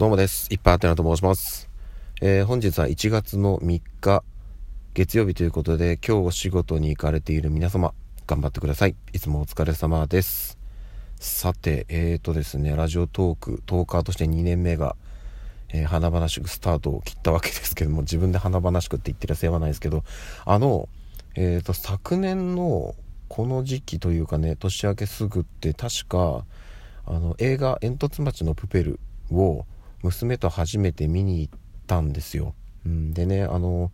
どうもです。いっぱいあてなと申します。えー、本日は1月の3日、月曜日ということで、今日お仕事に行かれている皆様、頑張ってください。いつもお疲れ様です。さて、えーとですね、ラジオトーク、トーカーとして2年目が、えー、華々しくスタートを切ったわけですけども、自分で華々しくって言ってるせいはないですけど、あの、えーと、昨年のこの時期というかね、年明けすぐって確か、あの、映画、煙突町のプペルを、娘と初めて見に行ったんですよ。うん、でねあの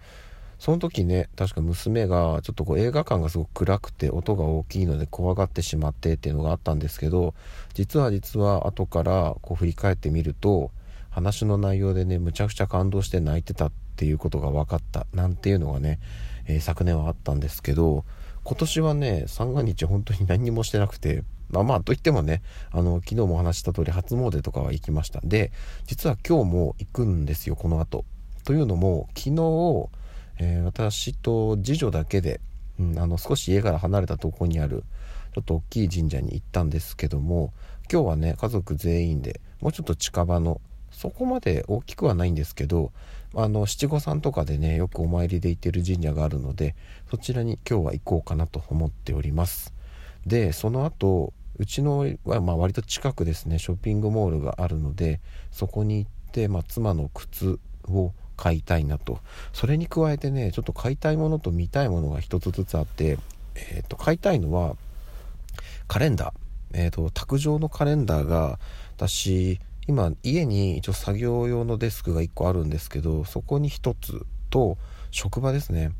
その時ね確か娘がちょっとこう映画館がすごく暗くて音が大きいので怖がってしまってっていうのがあったんですけど実は実は後からこう振り返ってみると話の内容でねむちゃくちゃ感動して泣いてたっていうことが分かったなんていうのがね、えー、昨年はあったんですけど今年はね三が日本当に何にもしてなくてまあまあといってもねあの昨日も話した通り初詣とかは行きました。で実は今日も行くんですよこの後。というのも昨日、えー、私と次女だけで、うん、あの少し家から離れたとこにあるちょっと大きい神社に行ったんですけども今日はね家族全員でもうちょっと近場のそこまで大きくはないんですけどあの七五三とかでねよくお参りで行ってる神社があるのでそちらに今日は行こうかなと思っております。でその後うちのはまあ割と近くですねショッピングモールがあるのでそこに行って、まあ、妻の靴を買いたいなと。それに加えてねちょっと買いたいものと見たいものが一つずつあって、えー、と買いたいのはカレンダー、えーと、卓上のカレンダーが私今家に一応作業用のデスクが1個あるんですけどそこに1つと職場ですね。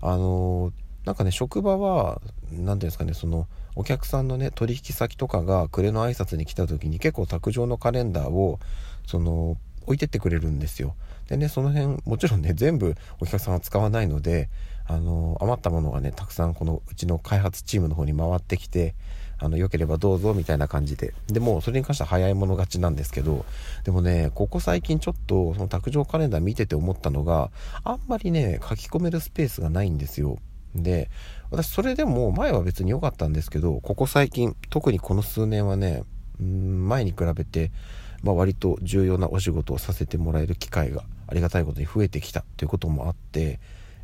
あの、なんかね職場は何ていうんですかねそのお客さんのね取引先とかが暮れの挨拶に来た時に結構卓上のカレンダーをその置いてってくれるんですよ。でねその辺もちろんね 全部お客さんは使わないのであの余ったものがねたくさんこのうちの開発チームの方に回ってきてあの良ければどうぞみたいな感じで。でもそれに関しては早い者勝ちなんですけどでもねここ最近ちょっとその卓上カレンダー見てて思ったのがあんまりね書き込めるスペースがないんですよ。で私それでも前は別に良かったんですけどここ最近特にこの数年はねうん前に比べて、まあ、割と重要なお仕事をさせてもらえる機会がありがたいことに増えてきたということもあって、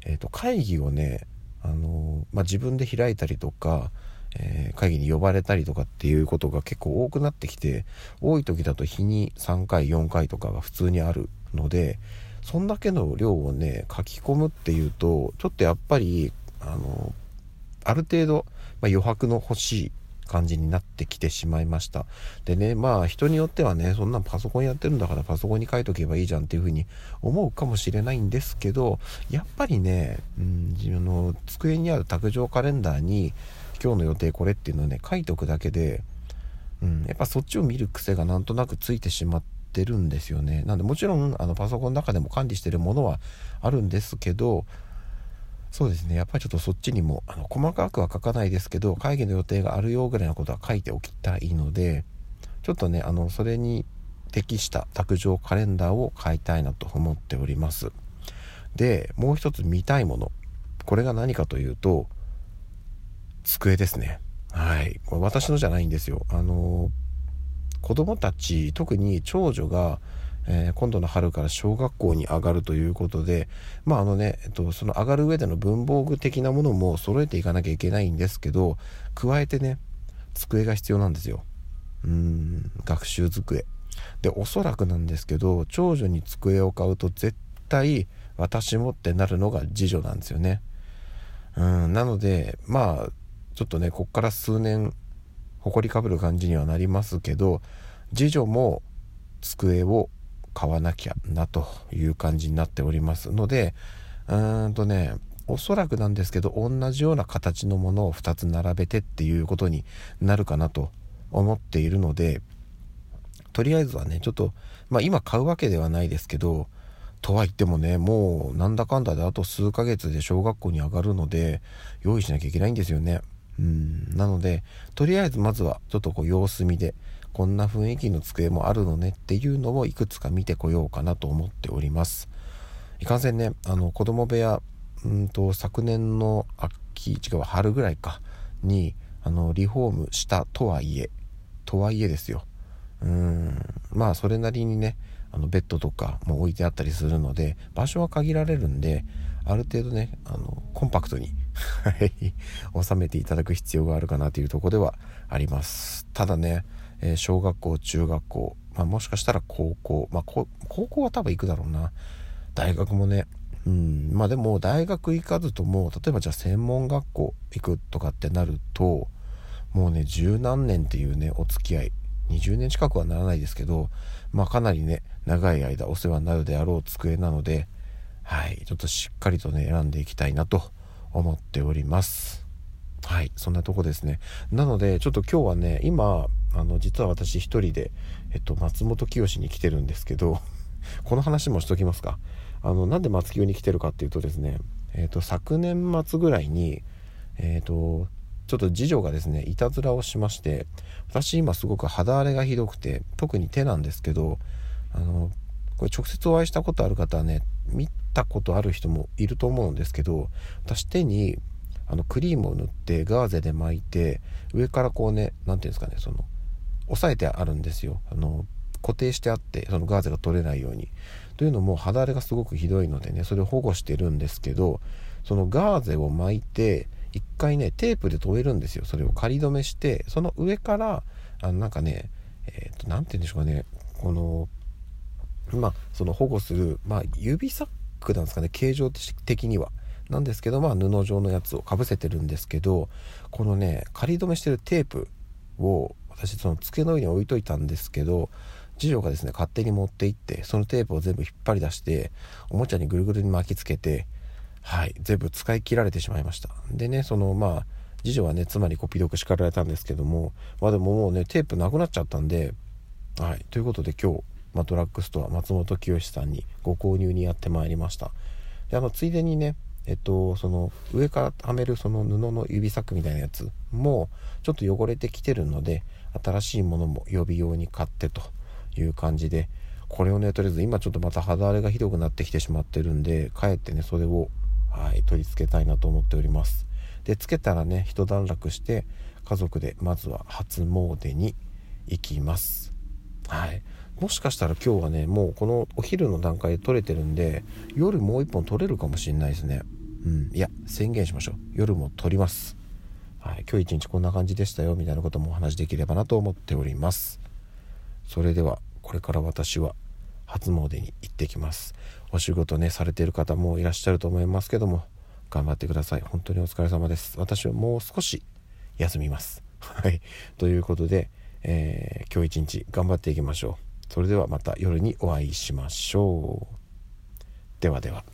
えー、と会議をね、あのまあ、自分で開いたりとか、えー、会議に呼ばれたりとかっていうことが結構多くなってきて多い時だと日に3回4回とかが普通にあるのでそんだけの量をね書き込むっていうとちょっとやっぱりあのある程度、まあ、余白の欲しい感じになってきてしまいました。でねまあ人によってはねそんなパソコンやってるんだからパソコンに書いとけばいいじゃんっていう風に思うかもしれないんですけどやっぱりね、うん、自分の机にある卓上カレンダーに今日の予定これっていうのをね書いとくだけで、うん、やっぱそっちを見る癖がなんとなくついてしまってるんですよね。なんでもちろんあのパソコンの中でも管理してるものはあるんですけどそうですね。やっぱりちょっとそっちにもあの細かくは書かないですけど会議の予定があるよぐらいのことは書いておきたいのでちょっとねあのそれに適した卓上カレンダーを買いたいなと思っております。でもう一つ見たいもの。これが何かというと机ですね。はい。これ私のじゃないんですよ。あの子供たち特に長女がえー、今度の春から小学校に上がるということでまああのね、えっと、その上がる上での文房具的なものも揃えていかなきゃいけないんですけど加えてね机が必要なんですよ。うん学習机。でおそらくなんですけど長女に机を買うと絶対私もってなるのが次女なんですよね。うんなのでまあちょっとねこっから数年誇りかぶる感じにはなりますけど次女も机を買わなきゃなという感じになっておりますのでうーんとねおそらくなんですけど同じような形のものを2つ並べてっていうことになるかなと思っているのでとりあえずはねちょっとまあ今買うわけではないですけどとは言ってもねもうなんだかんだであと数ヶ月で小学校に上がるので用意しなきゃいけないんですよね。うん。なのでとりあえずまずはちょっとこう様子見でこんな雰囲気の机もあるのねっていうのをいくつか見てこようかなと思っております。いかんせんねあの子供部屋うんと昨年の秋違う春ぐらいかにあのリフォームしたとはいえとはいえですよ。うんまあそれなりにねあのベッドとかも置いてあったりするので場所は限られるんである程度ねあのコンパクトに 収めていただく必要があるかなというとこではあります。ただね、えー、小学校中学校、まあ、もしかしたら高校、まあ、高校は多分行くだろうな。大学もね。うん。まあでも大学行かずとも例えばじゃあ専門学校行くとかってなるともうね十何年っていうねお付き合い。20年近くはならないですけどまあかなりね長い間お世話になるであろう机なのではい。ちょっとしっかりとね選んでいきたいなと思っております。はい。そんなとこですね。なのでちょっと今日はね今あの実は私一人でえっと松本清に来てるんですけど この話もしときますか。あのなんで松清に来てるかっていうとですねえっと昨年末ぐらいにえっとちょっと次女がですねいたずらをしまして私今すごく肌荒れがひどくて特に手なんですけどあのこれ直接お会いしたことある方はね見たことある人もいると思うんですけど私手にあのクリームを塗ってガーゼで巻いて上からこうね何て言うんですかねその押さえてあるんですよ。あの固定してあってそのガーゼが取れないように。というのも肌荒れがすごくひどいのでねそれを保護してるんですけどそのガーゼを巻いて一回ねテープで留めるんですよ。それを仮止めしてその上からあのなんかねえっ、ー、と何て言うんでしょうかね。このまあその保護する、まあ、指サックなんですかね。形状的には。なんですけどまあ布状のやつをかぶせてるんですけどこのね仮止めしてるテープを私その机の上に置いといたんですけど次女がですね勝手に持って行ってそのテープを全部引っ張り出しておもちゃにぐるぐるに巻きつけてはい全部使い切られてしまいました。でねそのまあ次女はね妻にこうピドク叱られたんですけどもまあでももうねテープなくなっちゃったんではいということで今日、まあ、ドラッグストア松本清さんにご購入にやってまいりました。であのついでにねえっとその上からはめるその布の指サックみたいなやつもちょっと汚れてきてるので新しいものも予備用に買ってという感じでこれをねとりあえず今ちょっとまた肌荒れがひどくなってきてしまってるんで帰ってねそれをはい取り付けたいなと思っております。でつけたらね一段落して家族でまずは初詣に行きます。はい。もしかしたら今日はねもうこのお昼の段階で撮れてるんで夜もう一本撮れるかもしんないですね。うん。いや宣言しましょう。夜も撮ります。はい。今日一日こんな感じでしたよ。みたいなこともお話できればなと思っております。それではこれから私は初詣に行ってきます。お仕事ねされている方もいらっしゃると思いますけども頑張ってください。本当にお疲れ様です。私はもう少し休みます。はい。ということで、えー、今日一日頑張っていきましょう。それではまた夜にお会いしましょう。ではでは。